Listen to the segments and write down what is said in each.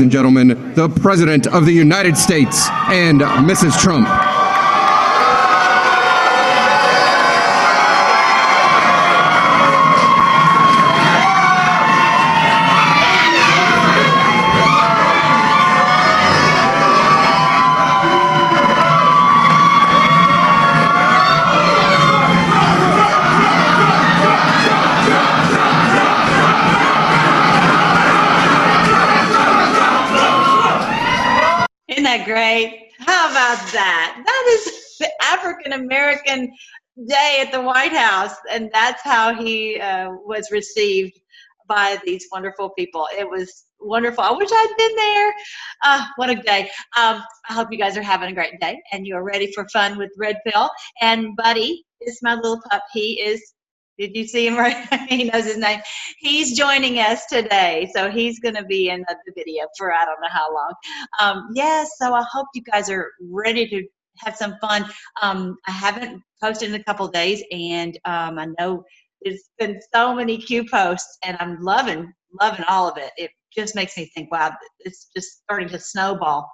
and gentlemen, the President of the United States and Mrs. Trump. Day at the White House, and that's how he uh, was received by these wonderful people. It was wonderful. I wish I'd been there. Uh, what a day. Um, I hope you guys are having a great day and you're ready for fun with Red Pill. And Buddy is my little pup. He is did you see him right? he knows his name. He's joining us today, so he's going to be in the video for I don't know how long. Um, yes, yeah, so I hope you guys are ready to have some fun. Um, I haven't posted in a couple days, and um, I know there's been so many Q posts, and I'm loving loving all of it. It just makes me think, wow, it's just starting to snowball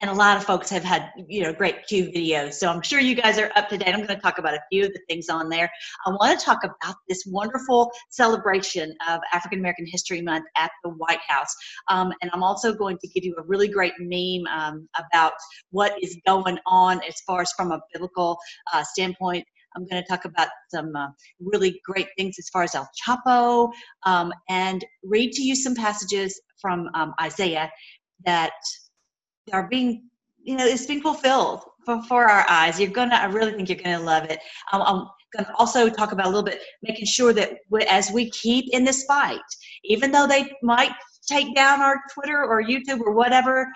and a lot of folks have had you know great Q videos. So I'm sure you guys are up to date. I'm going to talk about a few of the things on there. I want to talk about this wonderful celebration of African American History Month at the White House, um, and I'm also going to give you a really great meme um, about what is going on as far as from a biblical uh, standpoint. I'm going to talk about some uh, really great things as far as El Chapo um, and read to you some passages from um, Isaiah that are being you know it's being fulfilled before our eyes. You're gonna i really think you're gonna love it. Um, i'm gonna also talk about a little bit making sure that we, as we keep in this fight even though they might take down our twitter or youtube or whatever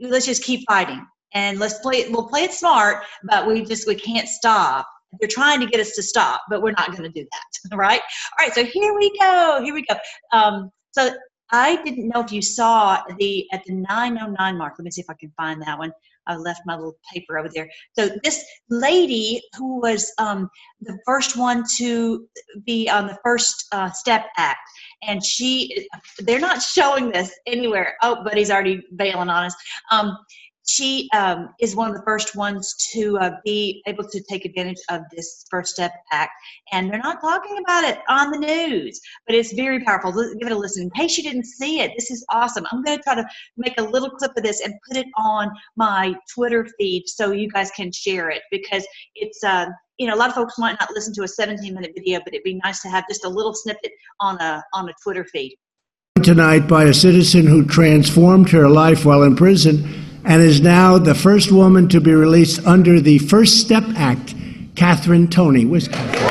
let's just keep fighting. And let's play we'll play it smart but we just we can't stop. They're trying to get us to stop but we're not going to do that right? All right so here we go here we go. Um, so I didn't know if you saw the at the 909 mark. Let me see if I can find that one. I left my little paper over there. So this lady who was um, the first one to be on the First uh, Step Act, and she, they're not showing this anywhere. Oh, but he's already bailing on us. Um, she um, is one of the first ones to uh, be able to take advantage of this First Step Act. And they're not talking about it on the news, but it's very powerful. Give it a listen. In case you didn't see it, this is awesome. I'm going to try to make a little clip of this and put it on my Twitter feed so you guys can share it because it's. Uh, you know, a lot of folks might not listen to a 17 minute video, but it'd be nice to have just a little snippet on a on a Twitter feed. Tonight by a citizen who transformed her life while in prison and is now the first woman to be released under the First Step Act, Catherine. Where's Catherine?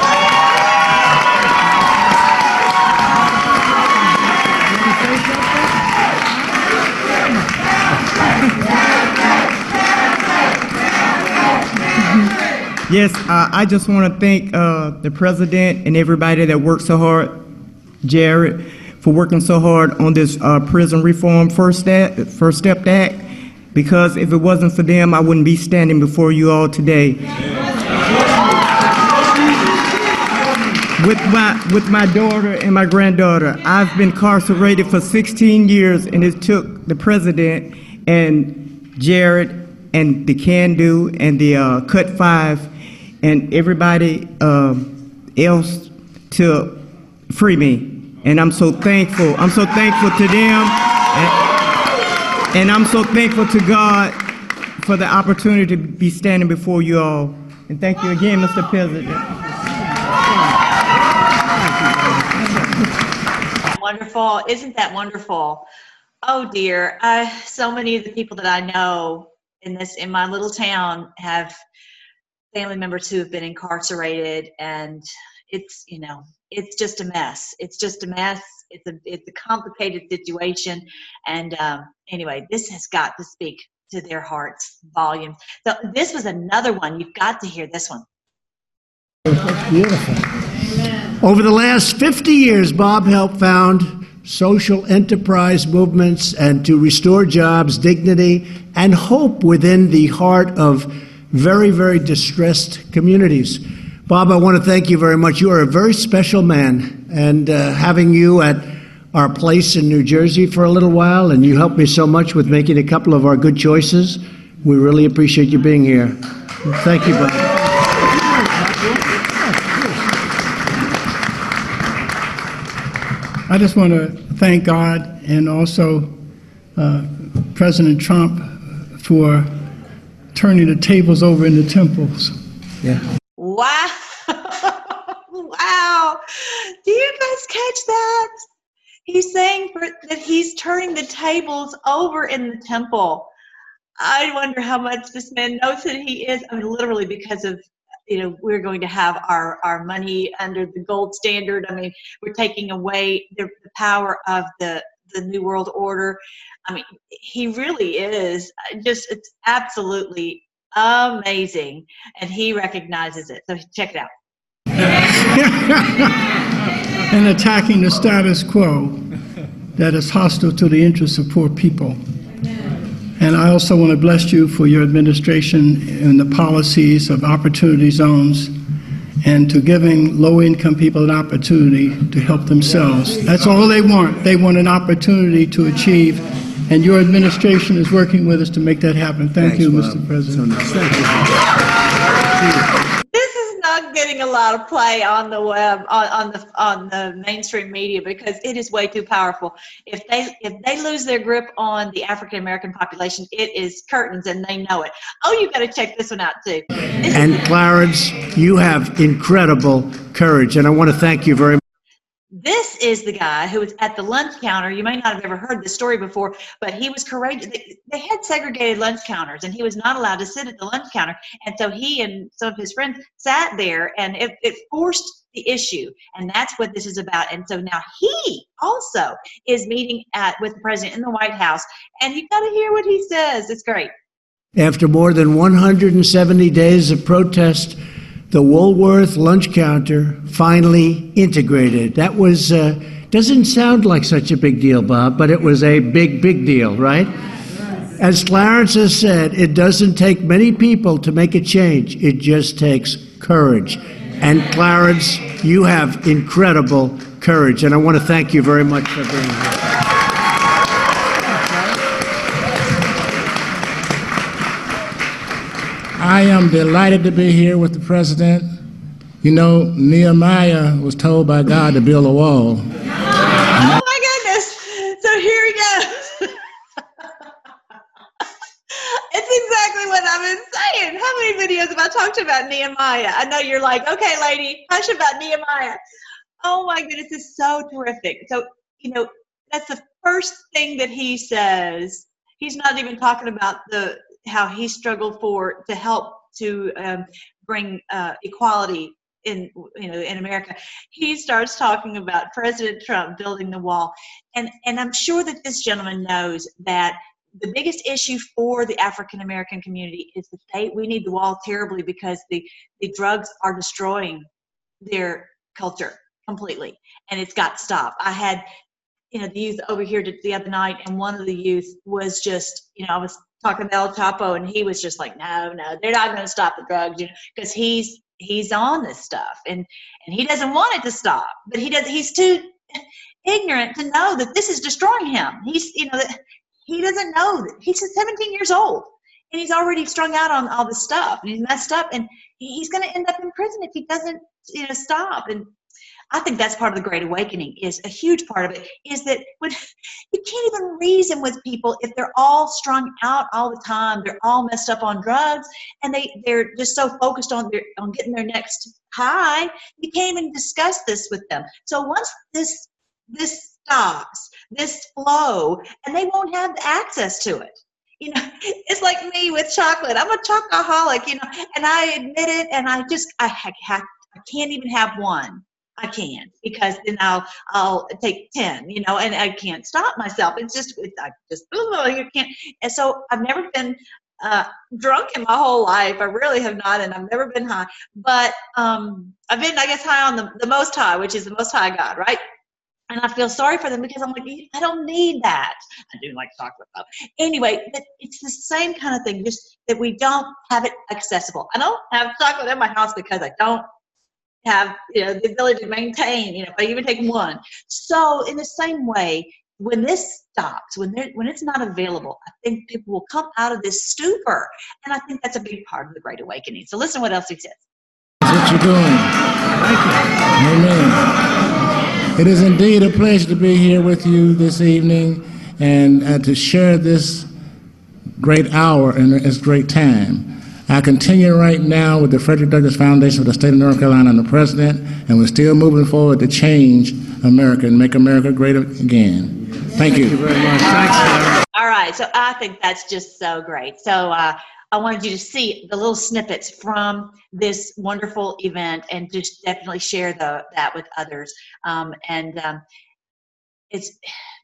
Yes, uh, I just want to thank uh, the president and everybody that worked so hard, Jared, for working so hard on this uh, prison reform first step, first step act because if it wasn't for them, I wouldn't be standing before you all today. With my, with my daughter and my granddaughter, I've been incarcerated for 16 years, and it took the president and Jared and the Can Do and the uh, Cut Five and everybody uh, else to free me. And I'm so thankful. I'm so thankful to them. And, and I'm so thankful to God for the opportunity to be standing before you all. And thank you again, Mr. President. Wonderful. Isn't that wonderful? Oh dear. I, so many of the people that I know in this in my little town have family members who have been incarcerated and it's you know it's just a mess it's just a mess it's a it's a complicated situation and um, anyway this has got to speak to their hearts volume so this was another one you've got to hear this one beautiful Amen. over the last 50 years bob helped found social enterprise movements and to restore jobs dignity and hope within the heart of very very distressed communities Bob, I want to thank you very much. You are a very special man, and uh, having you at our place in New Jersey for a little while, and you helped me so much with making a couple of our good choices. We really appreciate you being here. Thank you, Bob. I just want to thank God and also uh, President Trump for turning the tables over in the temples. Yeah. Wow. wow. Do you guys catch that? He's saying for, that he's turning the tables over in the temple. I wonder how much this man knows that he is. I mean, literally, because of you know we're going to have our our money under the gold standard. I mean, we're taking away the, the power of the the new world order. I mean, he really is just it's absolutely amazing, and he recognizes it. So check it out. and attacking the status quo that is hostile to the interests of poor people. And I also want to bless you for your administration and the policies of opportunity zones and to giving low income people an opportunity to help themselves. That's all they want. They want an opportunity to achieve. And your administration is working with us to make that happen. Thank you, Mr. President. This is not getting a lot of play on the web on, on the on the mainstream media because it is way too powerful. If they if they lose their grip on the African American population, it is curtains and they know it. Oh, you got to check this one out too. And Clarence, you have incredible courage, and I want to thank you very much. This is the guy who was at the lunch counter. You may not have ever heard this story before, but he was courageous. They, they had segregated lunch counters, and he was not allowed to sit at the lunch counter. And so he and some of his friends sat there, and it, it forced the issue. And that's what this is about. And so now he also is meeting at with the president in the White House, and you've got to hear what he says. It's great. After more than 170 days of protest, the Woolworth lunch counter finally integrated. That was, uh, doesn't sound like such a big deal, Bob, but it was a big, big deal, right? As Clarence has said, it doesn't take many people to make a change, it just takes courage. And Clarence, you have incredible courage, and I want to thank you very much for being here. I am delighted to be here with the president. You know, Nehemiah was told by God to build a wall. Oh my goodness. So here he goes. it's exactly what I've been saying. How many videos have I talked about Nehemiah? I know you're like, okay, lady, hush about Nehemiah. Oh my goodness, it's so terrific. So, you know, that's the first thing that he says. He's not even talking about the how he struggled for to help to um, bring uh, equality in you know in America. He starts talking about President Trump building the wall, and and I'm sure that this gentleman knows that the biggest issue for the African American community is the they we need the wall terribly because the the drugs are destroying their culture completely, and it's got to stop. I had you know the youth over here the other night, and one of the youth was just you know I was talking to El Chapo, and he was just like, no, no, they're not going to stop the drugs, you know, because he's he's on this stuff, and and he doesn't want it to stop, but he does. He's too ignorant to know that this is destroying him. He's you know that he doesn't know that he's 17 years old and he's already strung out on all this stuff and he's messed up and he's going to end up in prison if he doesn't you know stop and I think that's part of the Great Awakening. Is a huge part of it is that when you can't even reason with people if they're all strung out all the time, they're all messed up on drugs, and they they're just so focused on their on getting their next high. You can't even discuss this with them. So once this this stops, this flow, and they won't have access to it you know it's like me with chocolate i'm a chocoholic you know and i admit it and i just i have i can't even have one I can't because then I'll I'll take ten, you know, and I can't stop myself. It's just it's, I just you can't. And so I've never been uh, drunk in my whole life. I really have not, and I've never been high. But um, I've been, I guess, high on the the most high, which is the most high God, right? And I feel sorry for them because I'm like, I don't need that. I do like chocolate though. Anyway, but it's the same kind of thing, just that we don't have it accessible. I don't have chocolate in my house because I don't have you know the ability to maintain. You know, I even take one. So in the same way, when this stops, when when it's not available, I think people will come out of this stupor, and I think that's a big part of the Great Awakening. So listen, what else he says. What you're doing. Thank you. Amen. It is indeed a pleasure to be here with you this evening and uh, to share this great hour and this great time. I continue right now with the Frederick Douglass Foundation for the state of North Carolina and the president, and we're still moving forward to change America and make America great again. Thank you. Thank you very much. Thanks, Larry. All right, so I think that's just so great. So uh, I wanted you to see the little snippets from this wonderful event and just definitely share the, that with others. Um, and um, it's,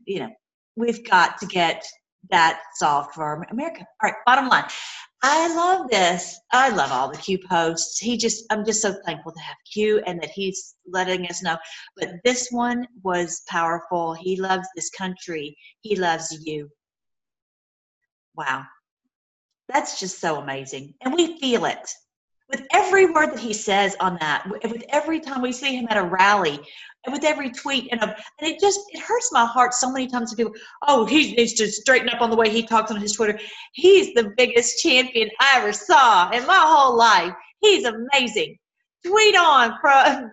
you know, we've got to get that solved for America. All right, bottom line. I love this. I love all the Q posts. He just, I'm just so thankful to have Q and that he's letting us know. But this one was powerful. He loves this country. He loves you. Wow. That's just so amazing. And we feel it with every word that he says on that, with every time we see him at a rally, with every tweet, and, and it just it hurts my heart so many times. People, oh, he needs to straighten up on the way he talks on his Twitter. He's the biggest champion I ever saw in my whole life. He's amazing. Tweet on,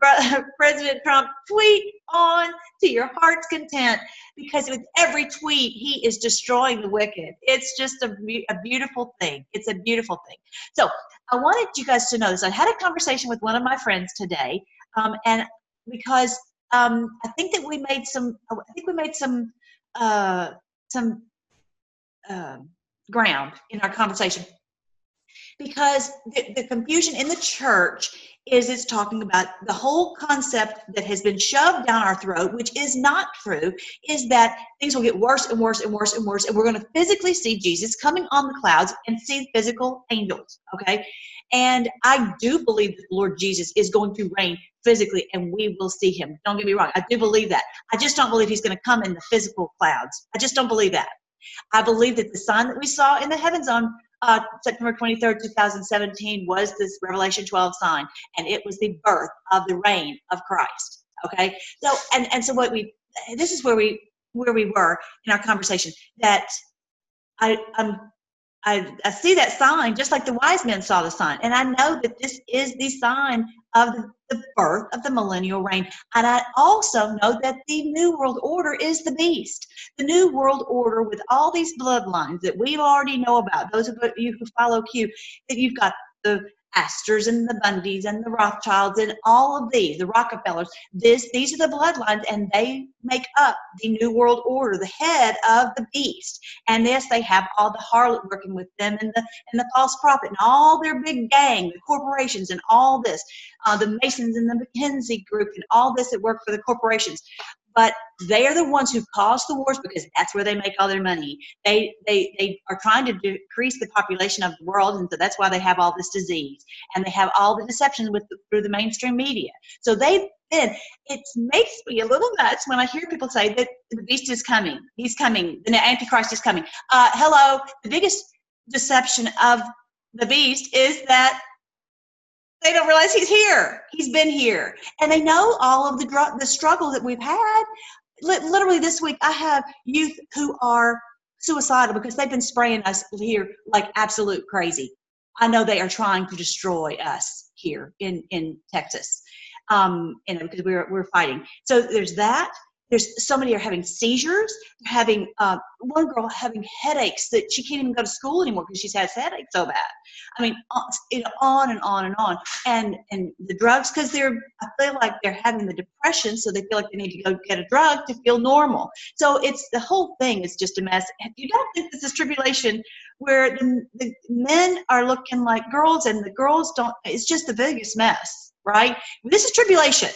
President Trump. Tweet on to your heart's content because with every tweet, he is destroying the wicked. It's just a, a beautiful thing. It's a beautiful thing. So I wanted you guys to know this. I had a conversation with one of my friends today, um, and because um, I think that we made some, I think we made some, uh, some uh, ground in our conversation because the, the confusion in the church is it's talking about the whole concept that has been shoved down our throat, which is not true, is that things will get worse and worse and worse and worse, and we're going to physically see Jesus coming on the clouds and see physical angels. Okay, and I do believe that the Lord Jesus is going to reign physically, and we will see Him. Don't get me wrong, I do believe that. I just don't believe He's going to come in the physical clouds. I just don't believe that. I believe that the sign that we saw in the heavens on uh, September 23rd, 2017 was this Revelation 12 sign, and it was the birth of the reign of Christ. Okay, so and and so what we this is where we where we were in our conversation that I um I, I see that sign just like the wise men saw the sign, and I know that this is the sign of the, birth of the millennial reign. And I also know that the New World Order is the beast. The New World Order, with all these bloodlines that we already know about, those of you who follow Q, that you've got the Astors and the Bundys and the Rothschilds and all of these, the Rockefellers. This, these are the bloodlines, and they make up the New World Order, the head of the beast. And yes, they have all the harlot working with them, and the and the false prophet, and all their big gang, the corporations, and all this, uh, the Masons and the McKinsey group, and all this that work for the corporations but they are the ones who cause the wars because that's where they make all their money. They they they are trying to decrease the population of the world, and so that's why they have all this disease and they have all the deceptions with the, through the mainstream media. So they then it makes me a little nuts when I hear people say that the beast is coming. He's coming. The antichrist is coming. Uh, hello, the biggest deception of the beast is that they don't realize he's here. He's been here, and they know all of the dr- the struggle that we've had. L- literally this week, I have youth who are suicidal because they've been spraying us here like absolute crazy. I know they are trying to destroy us here in in Texas, um, and because we're we're fighting. So there's that there's somebody are having seizures They're having uh, one girl having headaches that she can't even go to school anymore because she's had headaches so bad. I mean on and on and on. And and the drugs because they're i feel like they're having the depression so they feel like they need to go get a drug to feel normal. So it's the whole thing is just a mess. You don't think this is tribulation where the, the men are looking like girls and the girls don't it's just the biggest mess right? This is tribulation.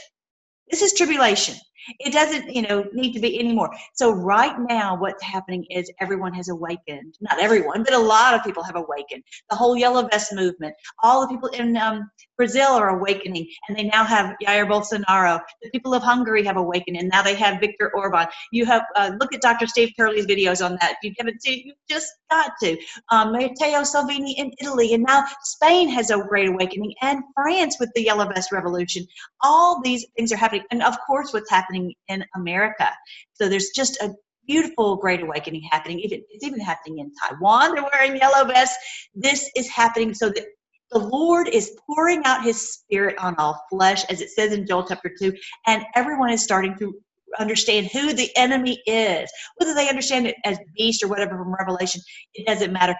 This is tribulation It doesn't, you know, need to be anymore. So right now, what's happening is everyone has awakened. Not everyone, but a lot of people have awakened. The whole yellow vest movement. All the people in um, Brazil are awakening, and they now have Jair Bolsonaro. The people of Hungary have awakened, and now they have Viktor Orban. You have uh, look at Dr. Steve Turley's videos on that. If you haven't seen, you just got to. Um, Matteo Salvini in Italy, and now Spain has a great awakening, and France with the yellow vest revolution. All these things are happening, and of course, what's happening in America. So there's just a beautiful great awakening happening. Even it's even happening in Taiwan. They're wearing yellow vests. This is happening so that the Lord is pouring out his spirit on all flesh, as it says in Joel chapter 2, and everyone is starting to understand who the enemy is. Whether they understand it as beast or whatever from Revelation, it doesn't matter.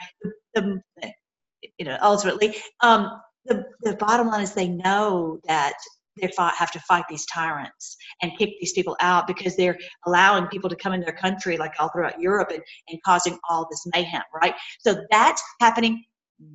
The, you know, ultimately, um, the, the bottom line is they know that they fight, have to fight these tyrants and kick these people out because they're allowing people to come in their country, like all throughout Europe, and, and causing all this mayhem, right? So that's happening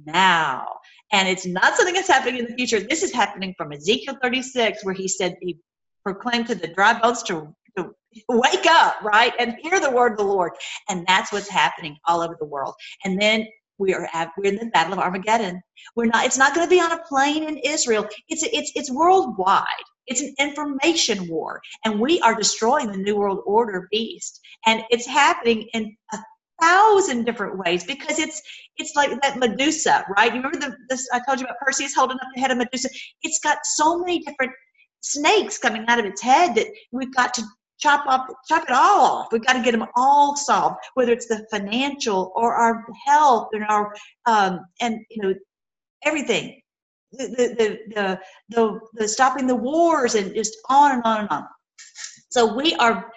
now. And it's not something that's happening in the future. This is happening from Ezekiel 36, where he said he proclaimed to the dry bones to, to wake up, right? And hear the word of the Lord. And that's what's happening all over the world. And then we are at, we're in the battle of Armageddon. We're not. It's not going to be on a plane in Israel. It's it's it's worldwide. It's an information war, and we are destroying the new world order beast. And it's happening in a thousand different ways because it's it's like that Medusa, right? You remember the this I told you about Perseus holding up the head of Medusa? It's got so many different snakes coming out of its head that we've got to chop up chop it all off. We've got to get them all solved whether it's the financial or our health and our um and you know everything. The the the the, the stopping the wars and just on and on and on. So we are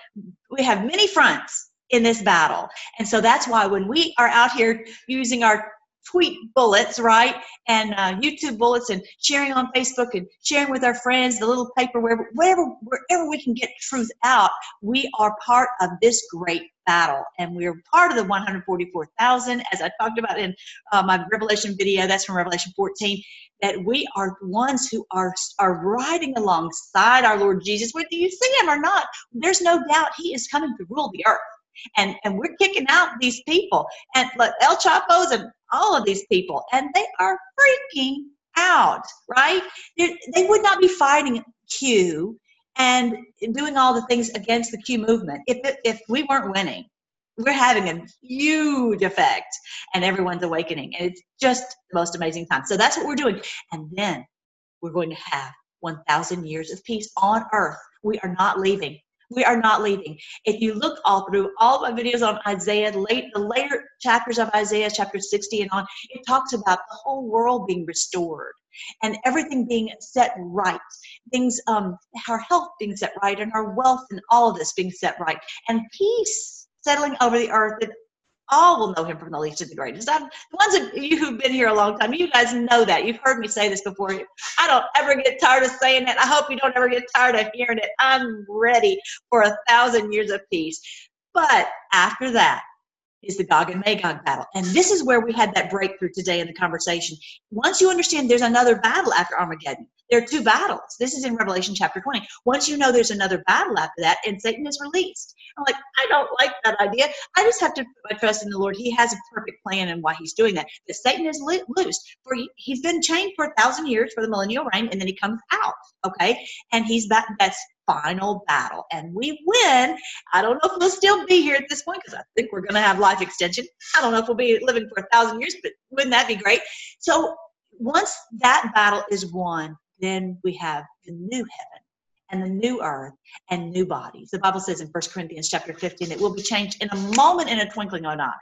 we have many fronts in this battle. And so that's why when we are out here using our tweet bullets, right? And uh, YouTube bullets and sharing on Facebook and sharing with our friends, the little paper, wherever, wherever, wherever we can get truth out, we are part of this great battle. And we're part of the 144,000, as I talked about in uh, my Revelation video, that's from Revelation 14, that we are ones who are, are riding alongside our Lord Jesus. Whether you see him or not, there's no doubt he is coming to rule the earth and and we're kicking out these people and El Chapo's and all of these people, and they are freaking out, right? They, would not be fighting Q and doing all the things against the Q movement if if we weren't winning. We're having a huge effect, and everyone's awakening, and it's just the most amazing time. So that's what we're doing, and then we're going to have 1,000 years of peace on earth. We are not leaving. We are not leaving. If you look all through all my videos on Isaiah, late the later chapters of Isaiah, chapter 60 and on, it talks about the whole world being restored and everything being set right. Things, um, our health being set right, and our wealth and all of this being set right, and peace settling over the earth that all will know him from the least to the greatest. I'm, the ones of you who've been here a long time, you guys know that. You've heard me say this before. I don't ever get tired of saying it. I hope you don't ever get tired of hearing it. I'm ready for a thousand years of peace. But after that, is the Gog and Magog battle. And this is where we had that breakthrough today in the conversation. Once you understand there's another battle after Armageddon, there are two battles. This is in Revelation chapter 20. Once you know there's another battle after that, and Satan is released. I'm like, I don't like that idea. I just have to put my trust in the Lord. He has a perfect plan and why he's doing that. That Satan is loose. For he, he's been chained for a thousand years for the millennial reign, and then he comes out. Okay, and he's that. That's final battle and we win. I don't know if we'll still be here at this point because I think we're going to have life extension. I don't know if we'll be living for a thousand years, but wouldn't that be great? So once that battle is won, then we have the new heaven and the new earth and new bodies. The Bible says in 1 Corinthians chapter 15 that will be changed in a moment, in a twinkling of an eye.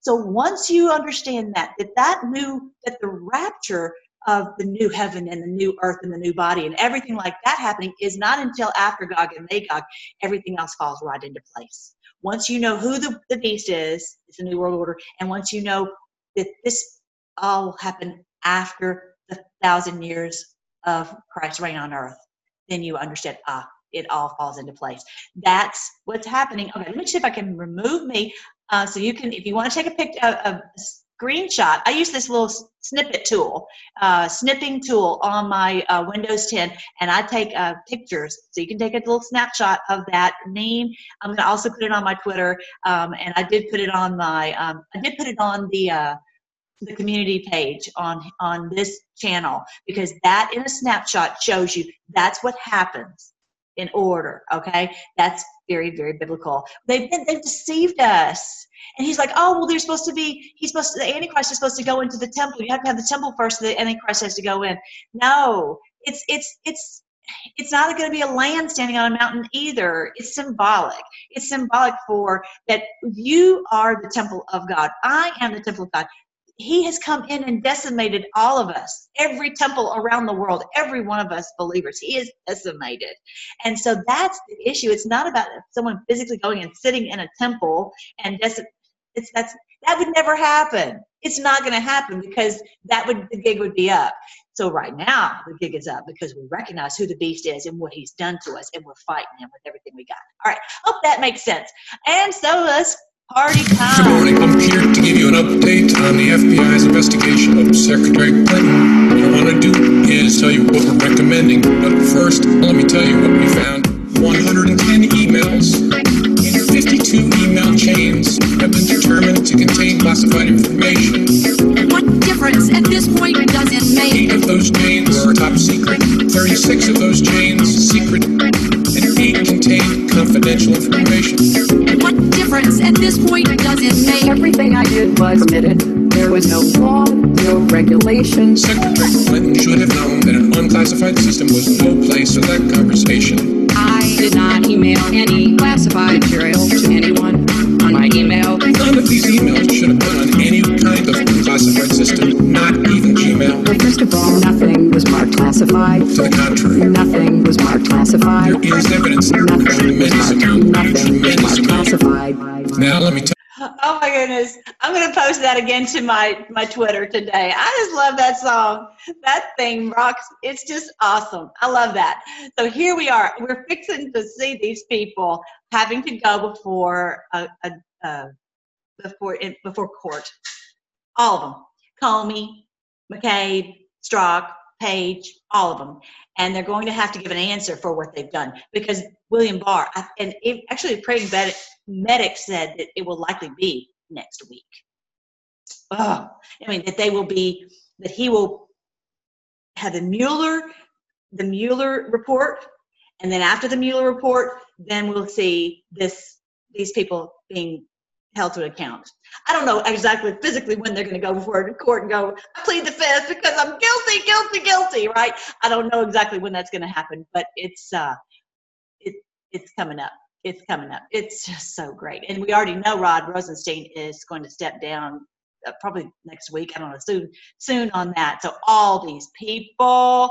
So once you understand that, that that new, that the rapture of the new heaven and the new earth and the new body and everything like that happening is not until after Gog and Magog, everything else falls right into place. Once you know who the, the beast is, it's a new world order, and once you know that this all happened after the thousand years of Christ's reign on earth, then you understand, ah, it all falls into place. That's what's happening. Okay, let me see if I can remove me uh, so you can, if you want to take a picture, a, a screenshot. I use this little snippet tool, uh, snipping tool on my uh, Windows 10, and I take uh, pictures. So you can take a little snapshot of that name. I'm going to also put it on my Twitter, um, and I did put it on my, um, I did put it on the uh, the community page on on this channel because that in a snapshot shows you that's what happens in order okay that's very very biblical they've they've deceived us and he's like oh well they're supposed to be he's supposed to the antichrist is supposed to go into the temple you have to have the temple first the antichrist has to go in no it's it's it's it's not going to be a land standing on a mountain either. It's symbolic. It's symbolic for that you are the temple of God. I am the temple of God he has come in and decimated all of us, every temple around the world, every one of us believers. He is decimated. And so that's the issue. It's not about someone physically going and sitting in a temple and dec- it's that's that would never happen. It's not going to happen because that would the gig would be up. So right now the gig is up because we recognize who the beast is and what he's done to us, and we're fighting him with everything we got. All right, hope that makes sense. And so let's Party time. Good morning. I'm here to give you an update on the FBI's investigation of Secretary Clinton. What I want to do is tell you what we're recommending. But first, let me tell you what we found. 110 emails in 52 email chains have been determined to contain classified information. What difference at this point does it make? Eight of those chains are top secret. 36 of those chains secret. And eight contain confidential information. Permitted. There was no law, no regulation. Secretary Clinton should have known that an unclassified system was no place for that conversation. I did not email any classified material to anyone on my email. None of these emails should have been on any kind of unclassified system, not even Gmail. Well, first of all, nothing was marked classified. To the contrary, Nothing was marked classified. there is evidence Nothing was marked, nothing was marked classified. Now let me tell goodness. I'm going to post that again to my, my Twitter today. I just love that song. That thing rocks. It's just awesome. I love that. So here we are. We're fixing to see these people having to go before a, a, a before before court. All of them. Comey, McCabe, Strzok, Page, all of them. And they're going to have to give an answer for what they've done because William Barr, and it, actually, Medic, Medic said that it will likely be next week. Oh, I mean, that they will be, that he will have the Mueller, the Mueller report, and then after the Mueller report, then we'll see this, these people being held to account. I don't know exactly physically when they're going to go before the court and go, I plead the fifth because I'm guilty, guilty, guilty, right? I don't know exactly when that's going to happen, but it's uh, it it's coming up. It's coming up. It's just so great, and we already know Rod Rosenstein is going to step down uh, probably next week. I don't know soon, soon on that. So all these people,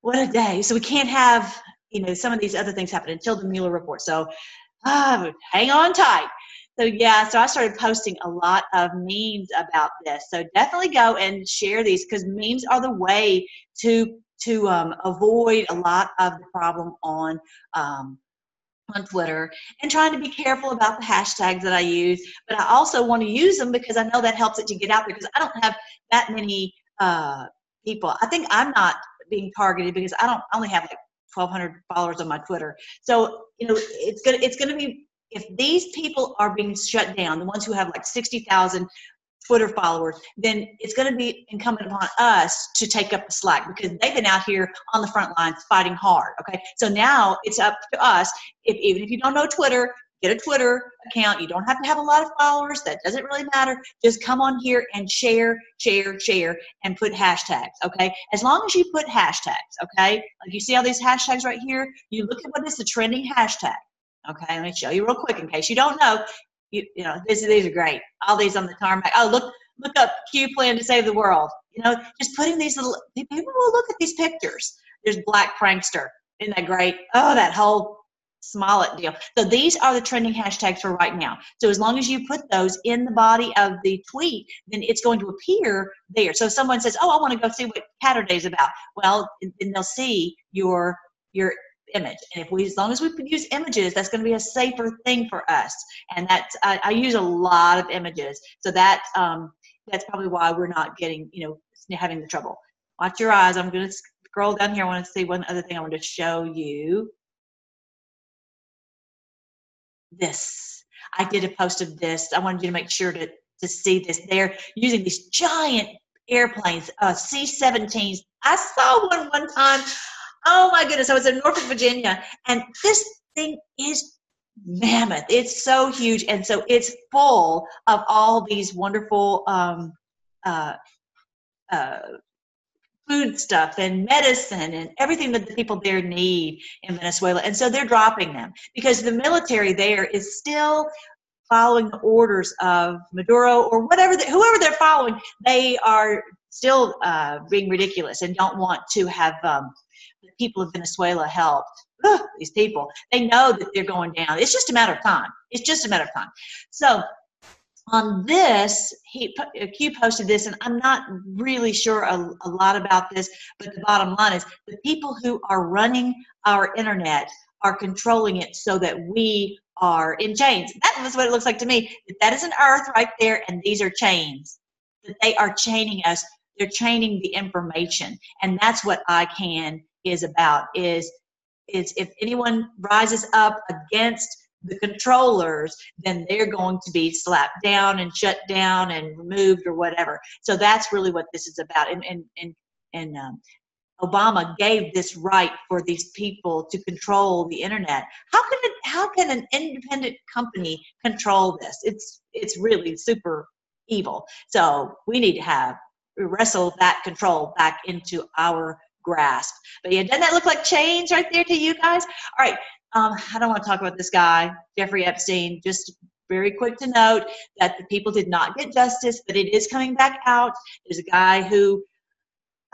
what a day! So we can't have you know some of these other things happen until the Mueller report. So ah, hang on tight. So yeah, so I started posting a lot of memes about this. So definitely go and share these because memes are the way to to um, avoid a lot of the problem on um, on Twitter and trying to be careful about the hashtags that I use. But I also want to use them because I know that helps it to get out there because I don't have that many uh, people. I think I'm not being targeted because I don't I only have like 1,200 followers on my Twitter. So you know it's gonna it's gonna be if these people are being shut down, the ones who have like 60,000 Twitter followers, then it's going to be incumbent upon us to take up the slack because they've been out here on the front lines fighting hard. Okay, so now it's up to us. If even if you don't know Twitter, get a Twitter account. You don't have to have a lot of followers. That doesn't really matter. Just come on here and share, share, share, and put hashtags. Okay, as long as you put hashtags. Okay, like you see all these hashtags right here. You look at what is the trending hashtag. Okay, let me show you real quick in case you don't know. You, you know, this, these are great. All these on the tarmac. Oh, look, look up Q plan to save the world. You know, just putting these little people will look at these pictures. There's Black Prankster. Isn't that great? Oh, that whole Smollett deal. So these are the trending hashtags for right now. So as long as you put those in the body of the tweet, then it's going to appear there. So if someone says, "Oh, I want to go see what Caturday is about," well, then they'll see your your image. And if we, as long as we use images, that's going to be a safer thing for us. And that's, I, I use a lot of images. So that, um, that's probably why we're not getting, you know, having the trouble. Watch your eyes. I'm going to scroll down here. I want to see one other thing I want to show you. This. I did a post of this. I wanted you to make sure to, to see this. They're using these giant airplanes, uh, C-17s. I saw one one time. Oh my goodness! I was in Norfolk, Virginia, and this thing is mammoth. It's so huge, and so it's full of all these wonderful um, uh, uh, food stuff and medicine and everything that the people there need in Venezuela. And so they're dropping them because the military there is still following the orders of Maduro or whatever, whoever they're following. They are still uh, being ridiculous and don't want to have um, the people of Venezuela helped. Ugh, these people, they know that they're going down. It's just a matter of time. It's just a matter of time. So on this, he uh, Q posted this, and I'm not really sure a, a, lot about this, but the bottom line is the people who are running our internet are controlling it so that we are in chains. That is what it looks like to me. That is an earth right there, and these are chains. That they are chaining us. They're chaining the information, and that's what ICANN is about. Is is if anyone rises up against the controllers, then they're going to be slapped down and shut down and removed or whatever. So that's really what this is about. And and and and um, Obama gave this right for these people to control the internet. How can it, how can an independent company control this? It's it's really super evil. So we need to have wrestle that control back into our grasp. But yeah, doesn't that look like change right there to you guys? All right, um, I don't want to talk about this guy, Jeffrey Epstein. Just very quick to note that the people did not get justice, but it is coming back out. There's a guy who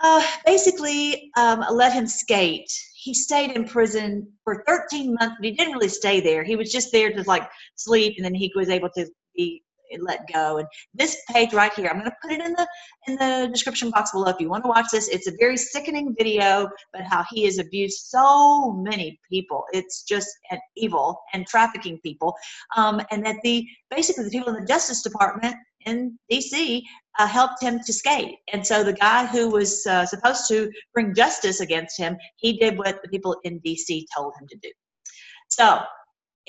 uh, basically um, let him skate. He stayed in prison for 13 months, but he didn't really stay there. He was just there to like sleep, and then he was able to be let go. And this page right here, I'm going to put it in the in the description box below if you want to watch this. It's a very sickening video, but how he has abused so many people. It's just an evil and trafficking people, um, and that the basically the people in the Justice Department in D.C. Uh, helped him to skate. And so the guy who was uh, supposed to bring justice against him, he did what the people in D.C. told him to do. So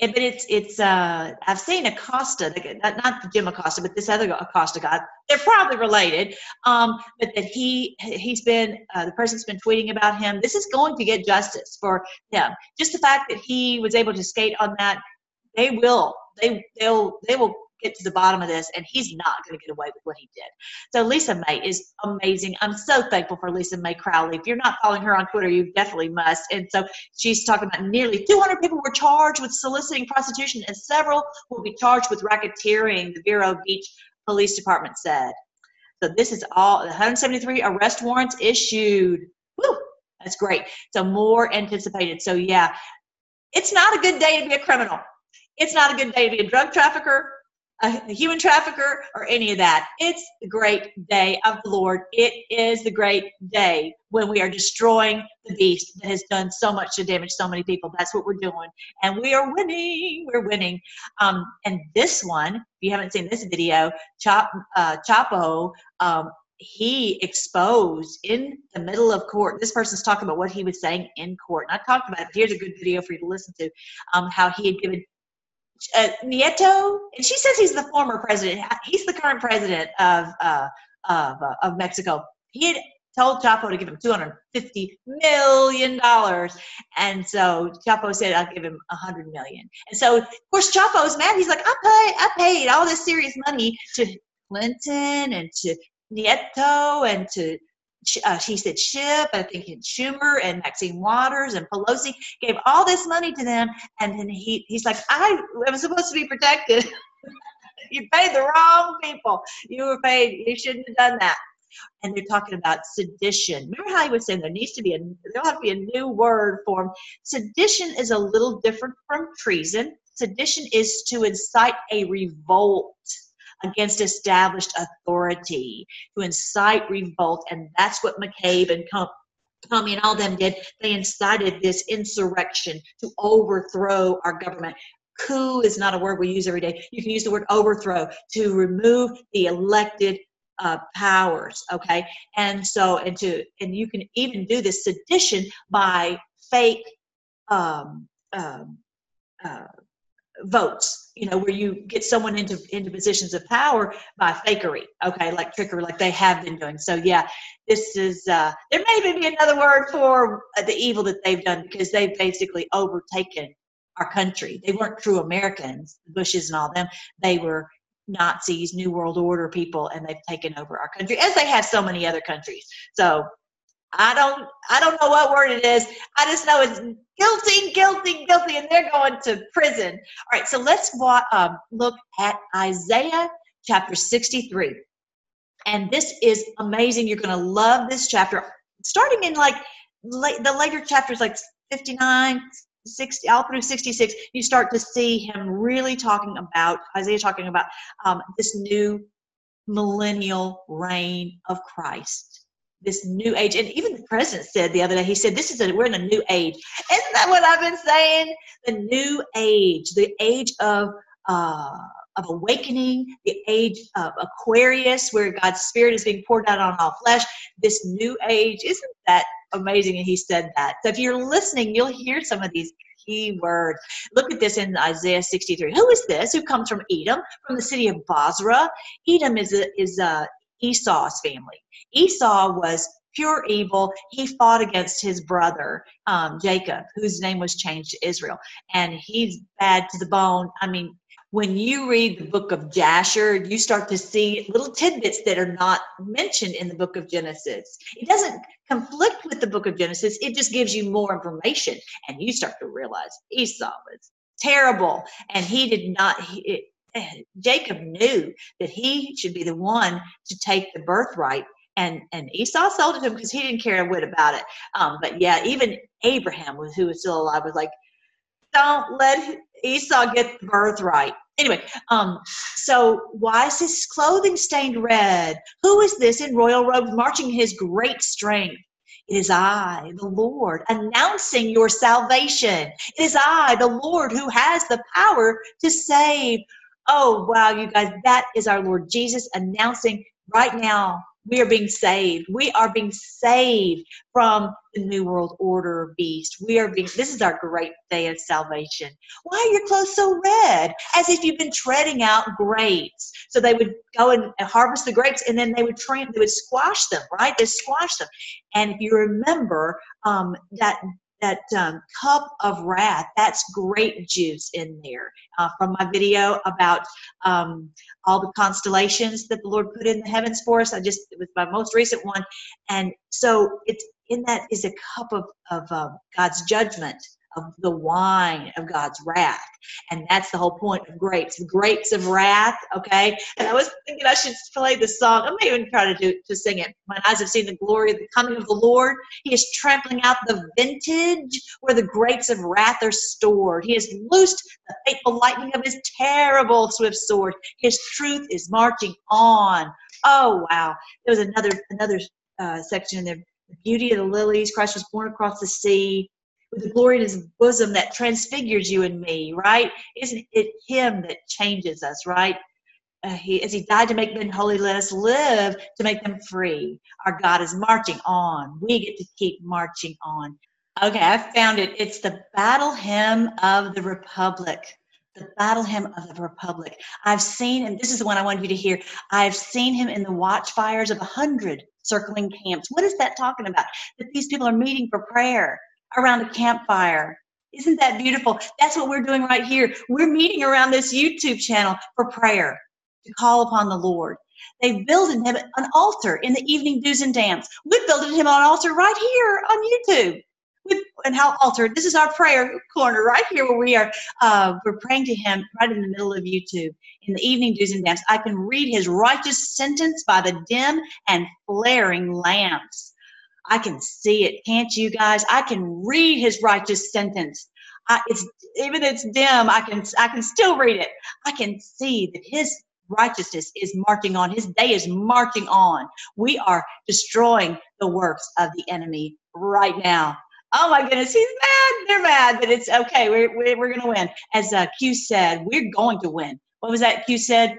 but it's it's uh I've seen Acosta, not, Jim Acosta, but this other Acosta guy. They're probably related, um, but that he he's been uh, the president's been tweeting about him. This is going to get justice for him. Just the fact that he was able to skate on that, they will they they'll they will get to the bottom of this, and he's not going to get away with what he did. So Lisa Mei is amazing. I'm so thankful for Lisa Mei Crowley. If you're not following her on Twitter, you definitely must. And so she's talking about nearly 200 people were charged with soliciting prostitution, and several will be charged with racketeering. The Vero Beach Police Department said. So this is all 173 arrest warrants issued. Woo, that's great. So more anticipated. So yeah, it's not a good day to be a criminal. It's not a good day to be a drug trafficker a human trafficker or any of that. It's the great day of the Lord. It is the great day when we are destroying the beast that has done so much to damage so many people. That's what we're doing. And we are winning. We're winning. Um, and this one, if you haven't seen this video, Chop, uh, Chapo, um, he exposed in the middle of court. This person's talking about what he was saying in court. And I talked about it. Here's a good video for you to listen to um, how he had given uh, Nieto, and she says he's the former president. He's the current president of uh, of, uh, of Mexico. He had told Chapo to give him two hundred fifty million dollars, and so Chapo said, "I'll give him a hundred million. And so, of course, Chapo's mad. He's like, "I paid, I paid all this serious money to Clinton and to Nieto and to uh, she said Schiff, I think and Schumer and Maxine Waters and Pelosi gave all this money to them, and then he he's like, I am supposed to be protected. you paid the wrong people. You were paid. You shouldn't have done that. And they're talking about sedition. Remember how he was saying there needs to be a there'll have to be a new word for. Sedition is a little different from treason. Sedition is to incite a revolt against established authority, to incite revolt. And that's what McCabe and Comey and all them did. They incited this insurrection to overthrow our government. Coup is not a word we use every day. You can use the word overthrow to remove the elected uh, powers. Okay, and so and to and you can even do this sedition by fake um, um, uh, votes you know where you get someone into into positions of power by fakery okay like trickery like they have been doing. So yeah this is uh there may even be another word for the evil that they've done because they've basically overtaken our country. They weren't true americans the bushes and all them. They were nazis new world order people and they've taken over our country as they have so many other countries. So I don't I don't know what word it is. I just know it's guilty, guilty, guilty, and they're going to prison. All right, so let's um, look at Isaiah chapter 63. And this is amazing. You're going to love this chapter. Starting in like la- the later chapters, like 59, 60, all through 66, you start to see him really talking about, Isaiah talking about um, this new millennial reign of Christ this new age. And even the president said the other day he said this is a we're in a new age. Isn't that what i've been saying? The new age the age of uh of awakening the age of aquarius where god's spirit is being poured out on all flesh. This new age isn't that amazing? And he said that. So if you're listening you'll hear some of these key words look at this in isaiah 63 who is this who comes from edom from the city of basra? Edom is a is a esau's family Esau was pure evil. He fought against his brother, um, Jacob, whose name was changed to Israel. And he's bad to the bone. I mean, when you read the book of Jasher, you start to see little tidbits that are not mentioned in the book of Genesis. It doesn't conflict with the book of Genesis, it just gives you more information. And you start to realize Esau was terrible. And he did not, Jacob knew that he should be the one to take the birthright and and Esau sold it to him because he didn't care a whit about it. Um, but yeah, even Abraham, who was still alive, was like, "Don't let Esau get the birthright." Anyway, um, so why is his clothing stained red? Who is this in royal robes marching his great strength? It is I, the Lord, announcing your salvation. It is I, the Lord, who has the power to save. Oh, wow, you guys, that is our Lord Jesus announcing right now we are being saved. We are being saved from the New World Order beast. We are being, this is our great day of salvation. Why are your clothes so red? As if you've been treading out grapes. So they would go and harvest the grapes and then they would train, they would squash them, right? They squash them. And if you remember um, that that um, cup of wrath that's grape juice in there uh, from my video about um, all the constellations that the lord put in the heavens for us. I just it was my most recent one. And so it's in that is a cup of, of uh, god's judgment of the wine of God's wrath. And that's the whole point of grapes, grapes of wrath, okay? And I was thinking I should play the song. I may even try to do to sing it. My eyes have seen the glory of the coming of the Lord. He is trampling out the vintage where the grapes of wrath are stored. He has loosed the fateful lightning of his terrible swift sword. His truth is marching on. Oh wow. There was another another uh, section in there. The beauty of the lilies. Christ was born across the sea with the glory in his bosom that transfigures you and me, right? Isn't it him that changes us, right? Uh, he, as he died to make men holy, let us live to make them free. Our God is marching on. We get to keep marching on. Okay, I found it. It's the battle hymn of the Republic. The battle hymn of the Republic. I've seen, and this is the one I wanted you to hear. I've seen him in the watchfires of a hundred circling camps. What is that talking about? That these people are meeting for prayer around a campfire. Isn't that beautiful? That's what we're doing right here. We're meeting around this YouTube channel for prayer to call upon the Lord. They built him an altar in the evening dews and dance. We've built him an altar right here on YouTube. We, and how altar? This is our prayer corner right here where we are. Uh, we're praying to him right in the middle of YouTube in the evening dews and dance. I can read his righteous sentence by the dim and flaring lamps. I can see it, can't you guys? I can read his righteous sentence. I, it's even it's dim. I can I can still read it. I can see that his righteousness is marching on. His day is marching on. We are destroying the works of the enemy right now. Oh my goodness, he's mad. They're mad, but it's okay. We're we're, we're gonna win. As uh, Q said, we're going to win. What was that Q said?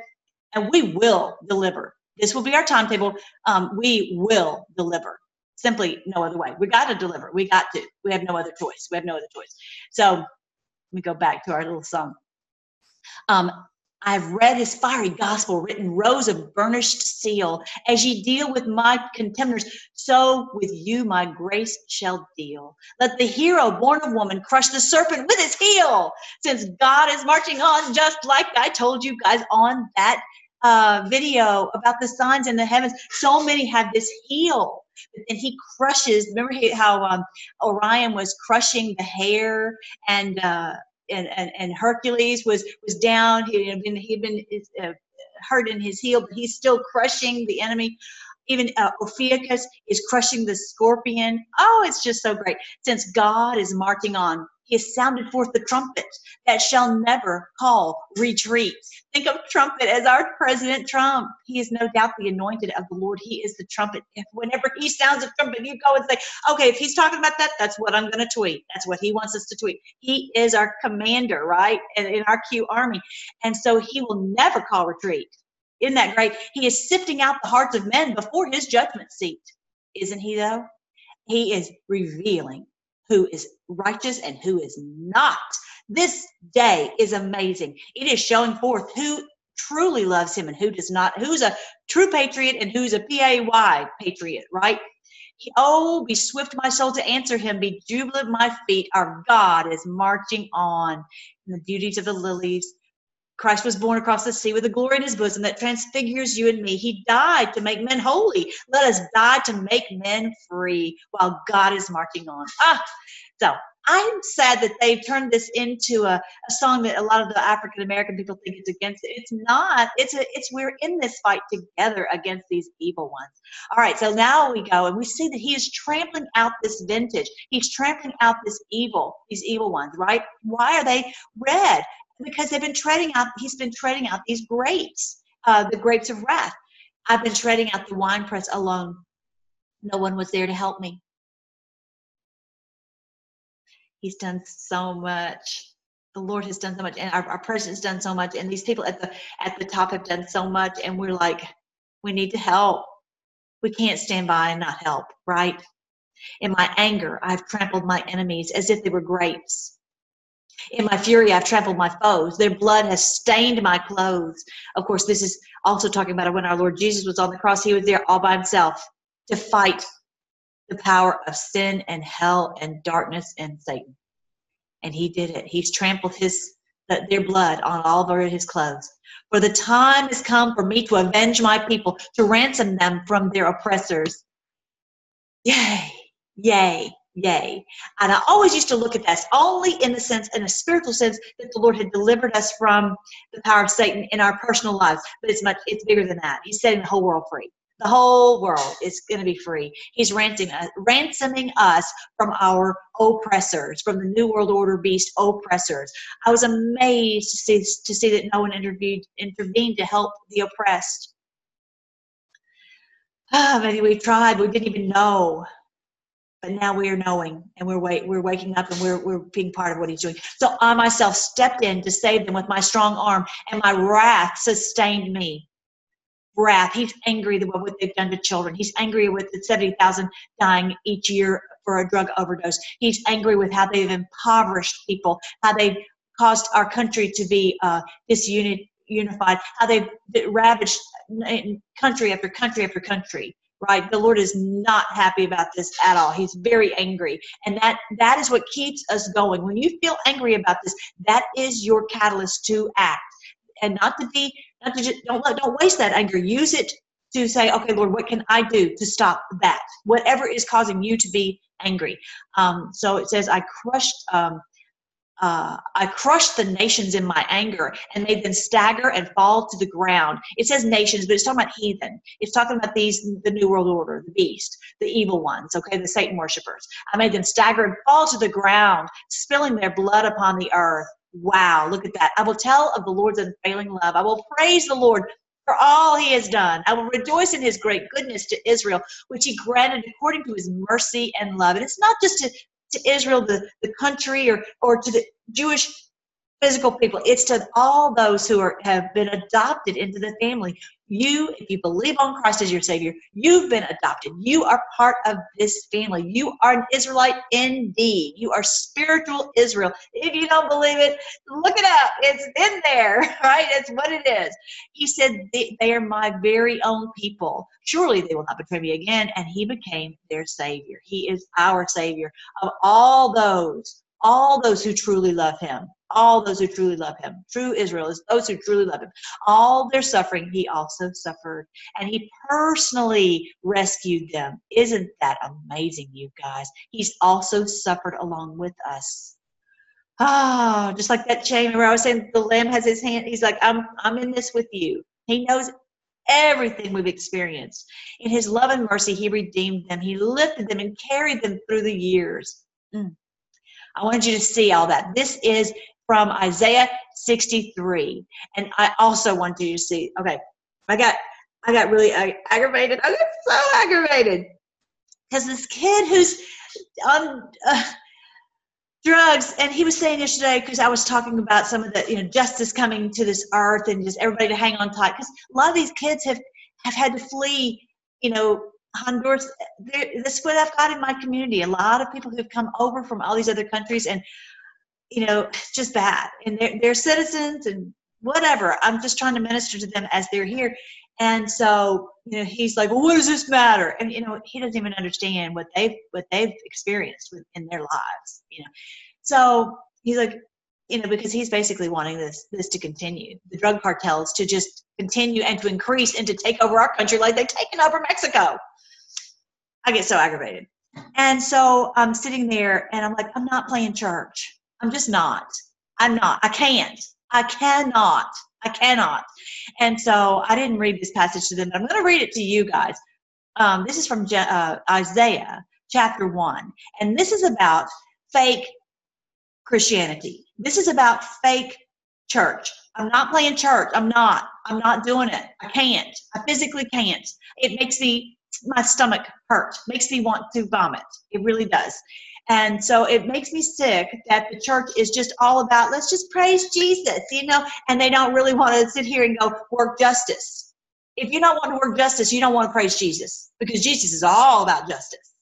And we will deliver This will be our timetable. Um, we will deliver. Simply no other way. We got to deliver. We got to. We have no other choice. We have no other choice. So let me go back to our little song. Um, I've read his fiery gospel written rows of burnished seal. As ye deal with my contemners, so with you my grace shall deal. Let the hero born of woman crush the serpent with his heel. Since God is marching on, just like I told you guys on that uh, video about the signs in the heavens, so many have this heel. But then he crushes. Remember how um, Orion was crushing the hare and uh, and, and, and Hercules was was down. He had been he had been uh, hurt in his heel, but he's still crushing the enemy. Even uh, Ophiuchus is crushing the scorpion. Oh, it's just so great. Since God is marching on, he has sounded forth the trumpet that shall never call retreat. Think of trumpet as our President Trump. He is no doubt the anointed of the Lord. He is the trumpet. If whenever he sounds a trumpet, you go and say, okay, if he's talking about that, that's what I'm going to tweet. That's what he wants us to tweet. He is our commander, right? In, in our Q army. And so he will never call retreat. Isn't that great? He is sifting out the hearts of men before his judgment seat. Isn't he, though? He is revealing who is righteous and who is not. This day is amazing. It is showing forth who truly loves him and who does not, who's a true patriot and who's a P-A-Y patriot, right? Oh, be swift, my soul, to answer him. Be jubilant, my feet. Our God is marching on. In the beauties of the lilies, Christ was born across the sea with a glory in his bosom that transfigures you and me. He died to make men holy. Let us die to make men free while God is marching on. Ah, so I'm sad that they've turned this into a, a song that a lot of the African American people think it's against. It's not. It's a, it's we're in this fight together against these evil ones. All right, so now we go and we see that he is trampling out this vintage. He's trampling out this evil, these evil ones, right? Why are they red? Because they've been treading out, he's been treading out these grapes, uh, the grapes of wrath. I've been treading out the winepress alone. No one was there to help me. He's done so much. The Lord has done so much, and our, our president's done so much, and these people at the at the top have done so much, and we're like, we need to help. We can't stand by and not help, right? In my anger, I've trampled my enemies as if they were grapes. In my fury, I've trampled my foes. Their blood has stained my clothes. Of course, this is also talking about when our Lord Jesus was on the cross. He was there all by himself to fight the power of sin and hell and darkness and Satan. And he did it. He's trampled his their blood on all of his clothes. For the time has come for me to avenge my people, to ransom them from their oppressors. Yay, yay. Yay. And I always used to look at this only in the sense, in a spiritual sense, that the Lord had delivered us from the power of Satan in our personal lives. But it's much, it's bigger than that. He's setting the whole world free. The whole world is going to be free. He's ransoming us, uh, ransoming us from our oppressors, from the New World Order beast oppressors. I was amazed to see, to see that no one intervened, intervened to help the oppressed. Oh, maybe we tried, we didn't even know but now we are knowing and we're wait, we're waking up and we're, we're being part of what he's doing. So i myself stepped in to save them with my strong arm and my wrath sustained me. Wrath. He's angry with what they've done to children. He's angry with the 70000 dying each year for a drug overdose. He's angry with how they've impoverished people how they've caused our country to be uh, disunit unified how they've ravaged country after country after country right? The lord is not happy about this at all. He's very angry. And that that is what keeps us going. When you feel angry about this that is your catalyst to act. And not to be not to just don't don't waste that anger. Use it to say okay lord what can i do to stop that? Whatever is causing you to be angry. Um, so it says i crushed um, uh, I crushed the nations in my anger and made them stagger and fall to the ground. It says nations, but it's talking about heathen. It's talking about these, the New World Order, the beast, the evil ones, okay, the Satan worshippers. I made them stagger and fall to the ground, spilling their blood upon the earth. Wow, look at that. I will tell of the Lord's unfailing love. I will praise the Lord for all he has done. I will rejoice in his great goodness to Israel, which he granted according to his mercy and love. And it's not just to to Israel, the, the country, or, or to the Jewish physical people. It's to all those who are have been adopted into the family. You, if you believe on Christ as your Savior, you've been adopted. You are part of this family. You are an Israelite indeed. You are spiritual Israel. If you don't believe it, look it up. It's in there, right? It's what it is. He said, They, they are my very own people. Surely they will not betray me again. And he became their Savior. He is our Savior of all those, all those who truly love him all those who truly love him. True Israel is those who truly love him. All their suffering, he also suffered, and he personally rescued them. Isn't that amazing, you guys? He's also suffered along with us. Ah, oh, just like that chain where I was saying the lamb has his hand. He's like, I'm I'm in this with you. He knows everything we've experienced. In his love and mercy, he redeemed them. He lifted them and carried them through the years. Mm. I wanted you to see all that. This is from Isaiah 63. And I also want you to see, okay, I got I got really aggravated. I got so aggravated because this kid who's on uh, drugs, and he was saying yesterday because I was talking about some of the you know justice coming to this earth and just everybody to hang on tight because a lot of these kids have have had to flee, you know, Honduras. This is what I've got in my community. A lot of people who've come over from all these other countries and you know, just bad. And they're, they're citizens and whatever. I'm just trying to minister to them as they're here. And so, you know, he's like, well, what does this matter? And, you know, he doesn't even understand what they've, what they've experienced in their lives, you know. So he's like, you know, because he's basically wanting this, this to continue, the drug cartels to just continue and to increase and to take over our country like they've taken over Mexico. I get so aggravated. And so I'm sitting there and I'm like, I'm not playing church. I'm just not. I'm not. I can't. I cannot. I cannot. And so I didn't read this passage to them, but I'm going to read it to you guys. Um, this is from Je- uh, Isaiah chapter 1. And this is about fake Christianity. This is about fake church. I'm not playing church. I'm not. I'm not doing it. I can't. I physically can't. It makes me, my stomach hurt, makes me want to vomit. It really does. And so it makes me sick that the church is just all about, let's just praise Jesus, you know, and they don't really want to sit here and go work justice. If you don't want to work justice, you don't want to praise Jesus because Jesus is all about justice.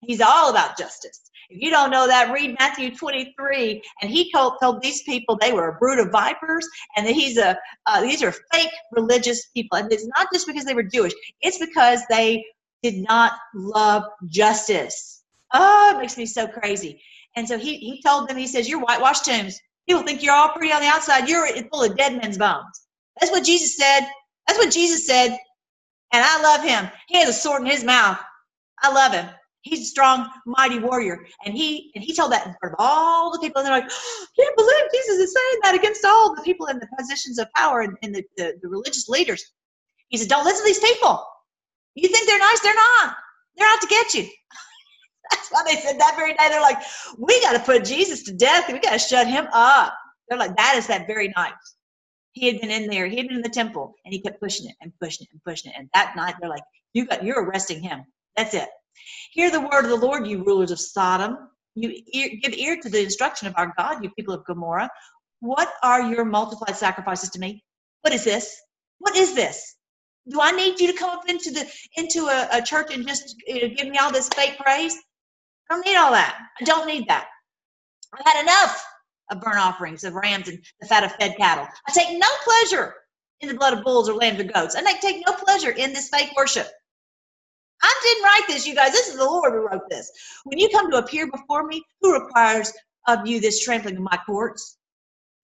He's all about justice. If you don't know that, read Matthew 23. And he told, told these people they were a brood of vipers and that he's a, uh, these are fake religious people. And it's not just because they were Jewish, it's because they did not love justice Oh, it makes me so crazy. And so he, he told them, he says, You're whitewashed tombs. People think you're all pretty on the outside. You're full of dead men's bones. That's what Jesus said. That's what Jesus said. And I love him. He has a sword in his mouth. I love him. He's a strong, mighty warrior. And he and he told that in front of all the people. And they're like, oh, can't believe Jesus is saying that against all the people in the positions of power and, and the, the, the religious leaders. He said, Don't listen to these people. You think they're nice, they're not. They're out to get you. That's why they said that very day. They're like, we got to put Jesus to death. We got to shut him up. They're like, that is that very night. He had been in there. He had been in the temple, and he kept pushing it and pushing it and pushing it. And that night, they're like, you got, you're arresting him. That's it. Hear the word of the Lord, you rulers of Sodom. You ear, give ear to the instruction of our God, you people of Gomorrah. What are your multiplied sacrifices to me? What is this? What is this? Do I need you to come up into the into a, a church and just you know, give me all this fake praise? I don't need all that. I don't need that. I've had enough of burnt offerings of rams and the fat of fed cattle. I take no pleasure in the blood of bulls or lambs or goats. And I take no pleasure in this fake worship. I didn't write this, you guys. This is the Lord who wrote this. When you come to appear before me, who requires of you this trampling of my courts?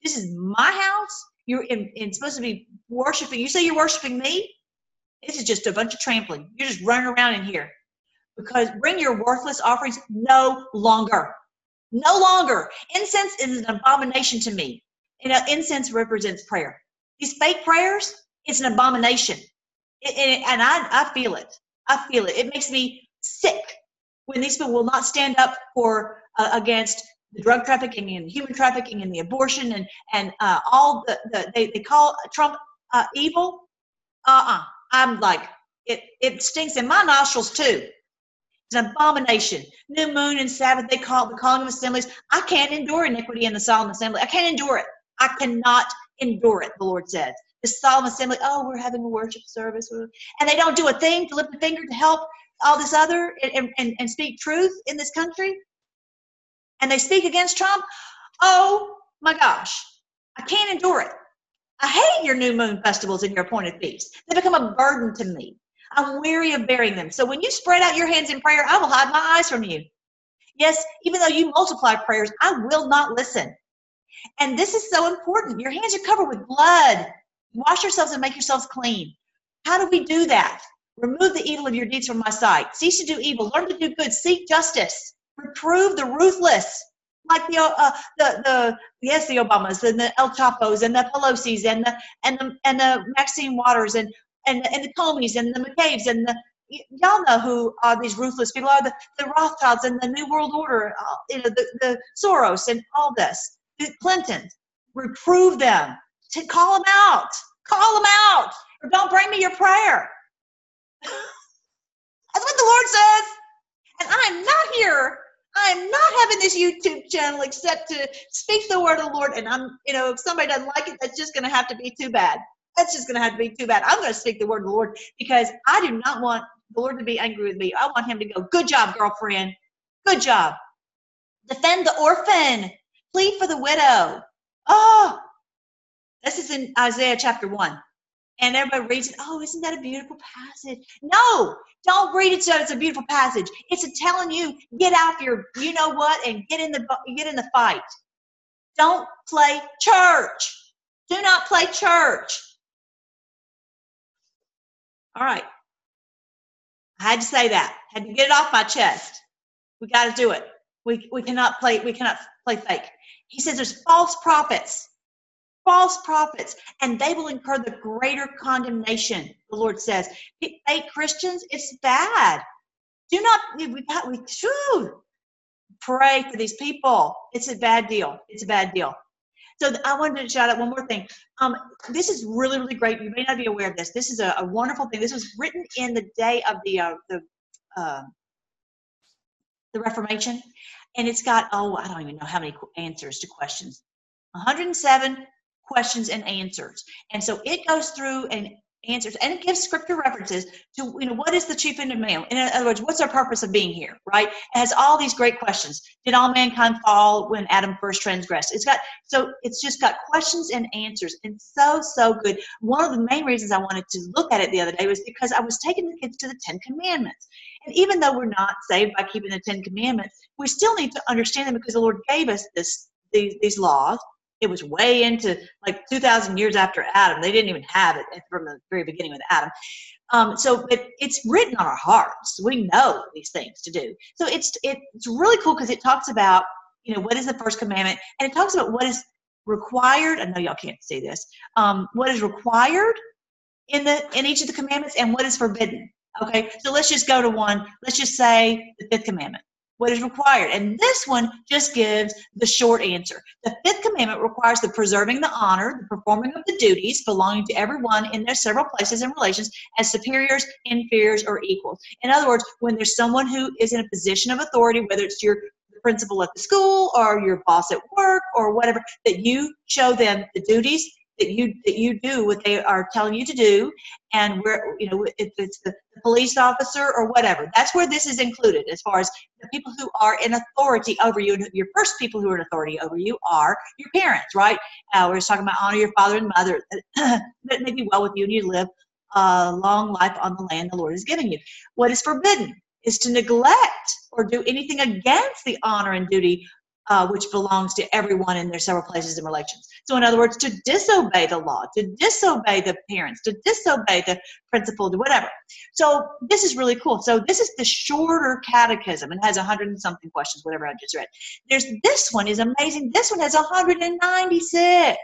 This is my house. You're in, in supposed to be worshiping. You say you're worshiping me? This is just a bunch of trampling. You're just running around in here because bring your worthless offerings no longer. No longer. Incense is an abomination to me. You know, incense represents prayer. These fake prayers, it's an abomination. It, it, and I, I feel it. I feel it. It makes me sick when these people will not stand up for uh, against the drug trafficking and human trafficking and the abortion and and uh, all the, the they, they call Trump uh, evil. Uh-uh. I'm like it. It stinks in my nostrils too. It's an abomination. New moon and Sabbath, they call the calling of assemblies. I can't endure iniquity in the solemn assembly. I can't endure it. I cannot endure it, the Lord says. The solemn assembly, oh, we're having a worship service. And they don't do a thing to lift a finger to help all this other and, and, and speak truth in this country. And they speak against Trump. Oh my gosh, I can't endure it. I hate your new moon festivals and your appointed feasts. They become a burden to me. I'm weary of bearing them. So when you spread out your hands in prayer, I will hide my eyes from you. Yes, even though you multiply prayers, I will not listen. And this is so important. Your hands are covered with blood. Wash yourselves and make yourselves clean. How do we do that? Remove the evil of your deeds from my sight. Cease to do evil. Learn to do good. Seek justice. Reprove the ruthless like the uh, the the yes the Obamas and the El Chapos and the Pelosi's and the and the and the Maxine Waters and and and the Comeys and the McCabe's and the y'all know who are these ruthless people are the, the Rothschilds and the New World Order, uh, you know the, the Soros and all this. The Clintons, reprove them, to call them out, call them out, or don't bring me your prayer. That's what the Lord says. And I'm not here I'm not having this YouTube channel except to speak the word of the Lord. And I'm, you know, if somebody doesn't like it, that's just going to have to be too bad. That's just going to have to be too bad. I'm going to speak the word of the Lord because I do not want the Lord to be angry with me. I want him to go, good job, girlfriend. Good job. Defend the orphan. Plead for the widow. Oh, this is in Isaiah chapter 1 and everybody reads it. Oh, isn't that a beautiful passage? No, don't read it so it's a beautiful passage. It's telling you get out your you know what and get in the get in the fight. Don't play church. Do not play church. All right. I had to say that. Had to get it off my chest. We got to do it. We we cannot play we cannot play fake. He says there's false prophets false prophets, and they will incur the greater condemnation, the Lord says. Fake Christians, it's bad. Do not, we got, we should pray for these people. It's a bad deal. It's a bad deal. So I wanted to shout out one more thing. Um, this is really, really great. You may not be aware of this. This is a, a wonderful thing. This was written in the day of the uh, the uh, the Reformation, and it's got oh I don't even know how many answers to questions. 107 questions and answers. And so it goes through and answers and it gives scripture references to you know what is the chief end of man? In other words what's our purpose of being here right? It has all these great questions. Did all mankind fall when adam first transgressed? It's got so it's just got questions and answers and so so good. One of the main reasons i wanted to look at it the other day was because i was taking the kids to the ten commandments. And even though we're not saved by keeping the ten commandments we still need to understand them because the lord gave us this these, these laws it was way into like 2000 years after adam. They didn't even have it from the very beginning with adam. Um, so but it's written on our hearts. We know these things to do. So it's it's really cool because it talks about you know what is the first commandment and it talks about what is required i know y'all can't see this um, what is required in the in each of the commandments and what is forbidden okay? So let's just go to one. Let's just say the fifth commandment what is required. And this one just gives the short answer. The fifth commandment requires the preserving the honor, the performing of the duties belonging to everyone in their several places and relations as superiors, inferiors, or equals. In other words, when there's someone who is in a position of authority, whether it's your principal at the school or your boss at work or whatever, that you show them the duties that you that you do what they are telling you to do and where you know if it's the, police officer or whatever. That's where this is included as far as the people who are in authority over you and your first people who are in authority over you are your parents right? Uh, we're just talking about honor your father and mother. That may be well with you and you live a long life on the land the lord has given you. What is forbidden is to neglect or do anything against the honor and duty uh, which belongs to everyone in their several places and relations. So, in other words, to disobey the law, to disobey the parents, to disobey the principal, to whatever. So, this is really cool. So, this is the shorter catechism. and has 100 and something questions, whatever I just read. There's this one is amazing. This one has 196.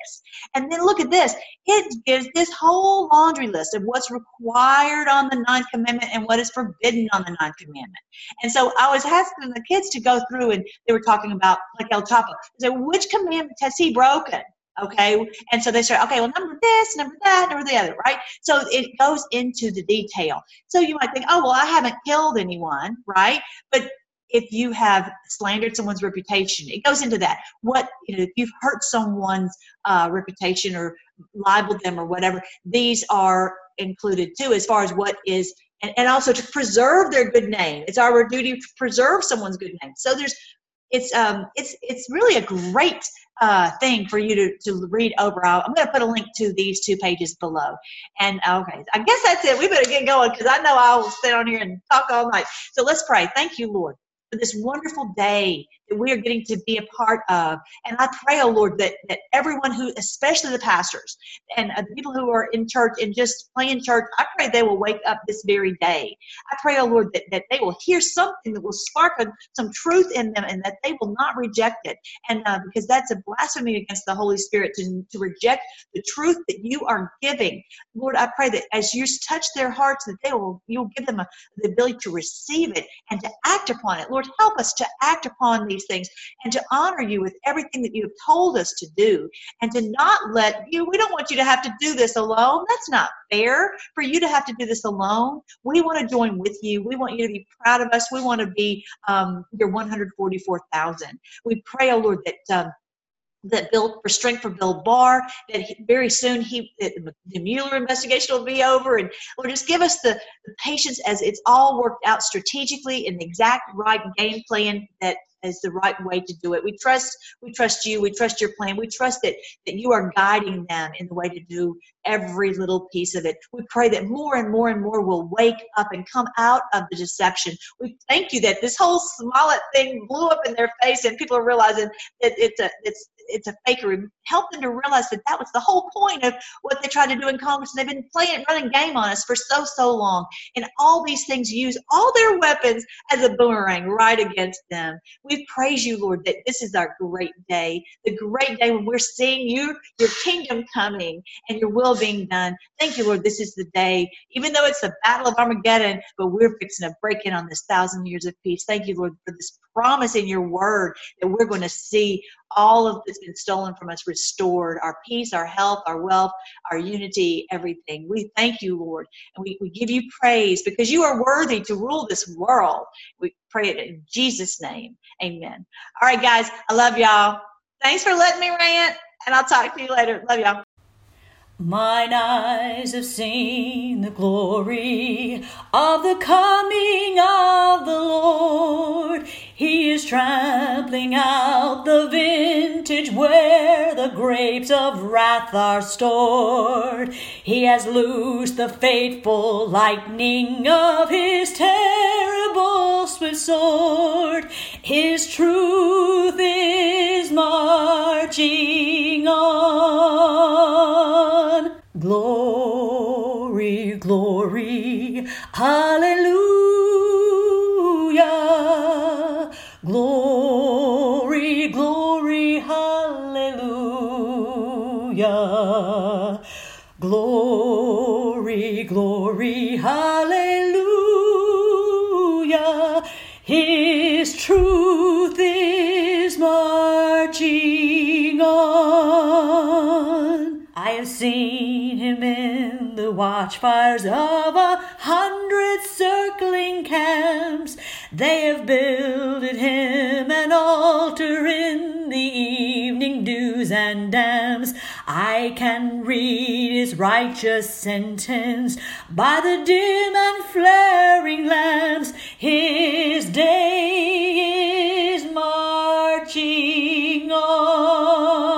And then look at this. It gives this whole laundry list of what's required on the ninth commandment and what is forbidden on the ninth commandment. And so I was asking the kids to go through and they were talking about like El Chapo. So which commandment has he broken? Okay. And so they start, okay, well, number this, number that, number the other, right? So it goes into the detail. So you might think, oh, well, I haven't killed anyone, right? But if you have slandered someone's reputation. It goes into that. What you know, if you've hurt someone's uh, reputation or libeled them or whatever, these are included too, as far as what is. And, and also to preserve their good name. It's our duty to preserve someone's good name. So there's it's um it's it's really a great uh, thing for you to, to read over. i am going to put a link to these two pages below. And okay, I guess that's it. We better get going because I know I will sit on here and talk all night. So let's pray. Thank you, Lord, for this wonderful day that we are getting to be a part of. And I pray, oh Lord, that, that everyone who, especially the pastors and uh, the people who are in church and just playing church, I pray they will wake up this very day. I pray, oh Lord, that, that they will hear something that will spark a, some truth in them and that they will not reject it. And uh, because that's a blasphemy against the Holy Spirit to, to reject the truth that you are giving. Lord, I pray that as you touch their hearts, that they will, you'll give them a, the ability to receive it and to act upon it. Lord, help us to act upon these these things and to honor you with everything that you have told us to do and to not let you, we don't want you to have to do this alone. That's not fair for you to have to do this alone. We want to join with you. We want you to be proud of us. We want to be um, your 144,000. We pray, oh Lord, that. Um, that Bill for strength for Bill Barr. That he, very soon he the, Mueller investigation will be over, and Lord, just give us the, the patience as it's all worked out strategically in the exact right game plan that is the right way to do it. We trust we trust you. We trust your plan. We trust that that you are guiding them in the way to do every little piece of it. We pray that more and more and more will wake up and come out of the deception. We thank you that this whole Smollett thing blew up in their face and people are realizing that it's a it's it's a fakery. Help them to realize that that was the whole point of what they tried to do in Congress. They've been playing running game on us for so so long, and all these things use all their weapons as a boomerang right against them. We praise you, Lord, that this is our great day, the great day when we're seeing you, your kingdom coming, and your will being done. Thank you, Lord. This is the day, even though it's the battle of Armageddon, but we're fixing to break in on this thousand years of peace. Thank you, Lord, for this promise in your word that we're going to see all of that's been stolen from us restored our peace, our health, our wealth, our unity, everything. We thank you, Lord, and we, we give you praise because you are worthy to rule this world. We pray it in Jesus' name. Amen. All right, guys, I love y'all. Thanks for letting me rant, and I'll talk to you later. Love y'all. Mine eyes have seen the glory of the coming of the Lord. He is trampling out the vintage where the grapes of wrath are stored. He has loosed the fateful lightning of his terrible swift sword. His truth is marching on. Glory, glory, hallelujah. Glory, glory, hallelujah. Glory, glory, hallelujah. His truth is marching on. I have seen him in the watchfires of a hundred circling camps. They have builded him an altar in the evening dews and dams. I can read his righteous sentence by the dim and flaring lamps. His day is marching on.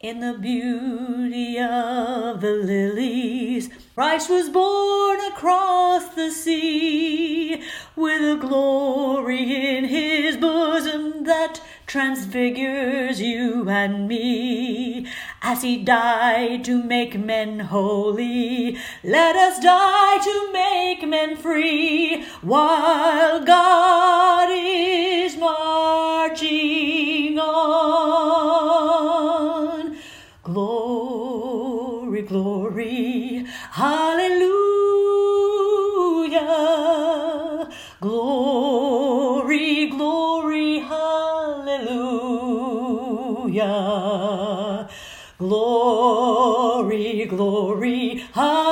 In the beauty of the lilies, Christ was born across the sea a glory in his bosom that transfigures you and me. As he died to make men holy, let us die to make men free, while God is marching on. Glory, glory, hallelujah. Oh.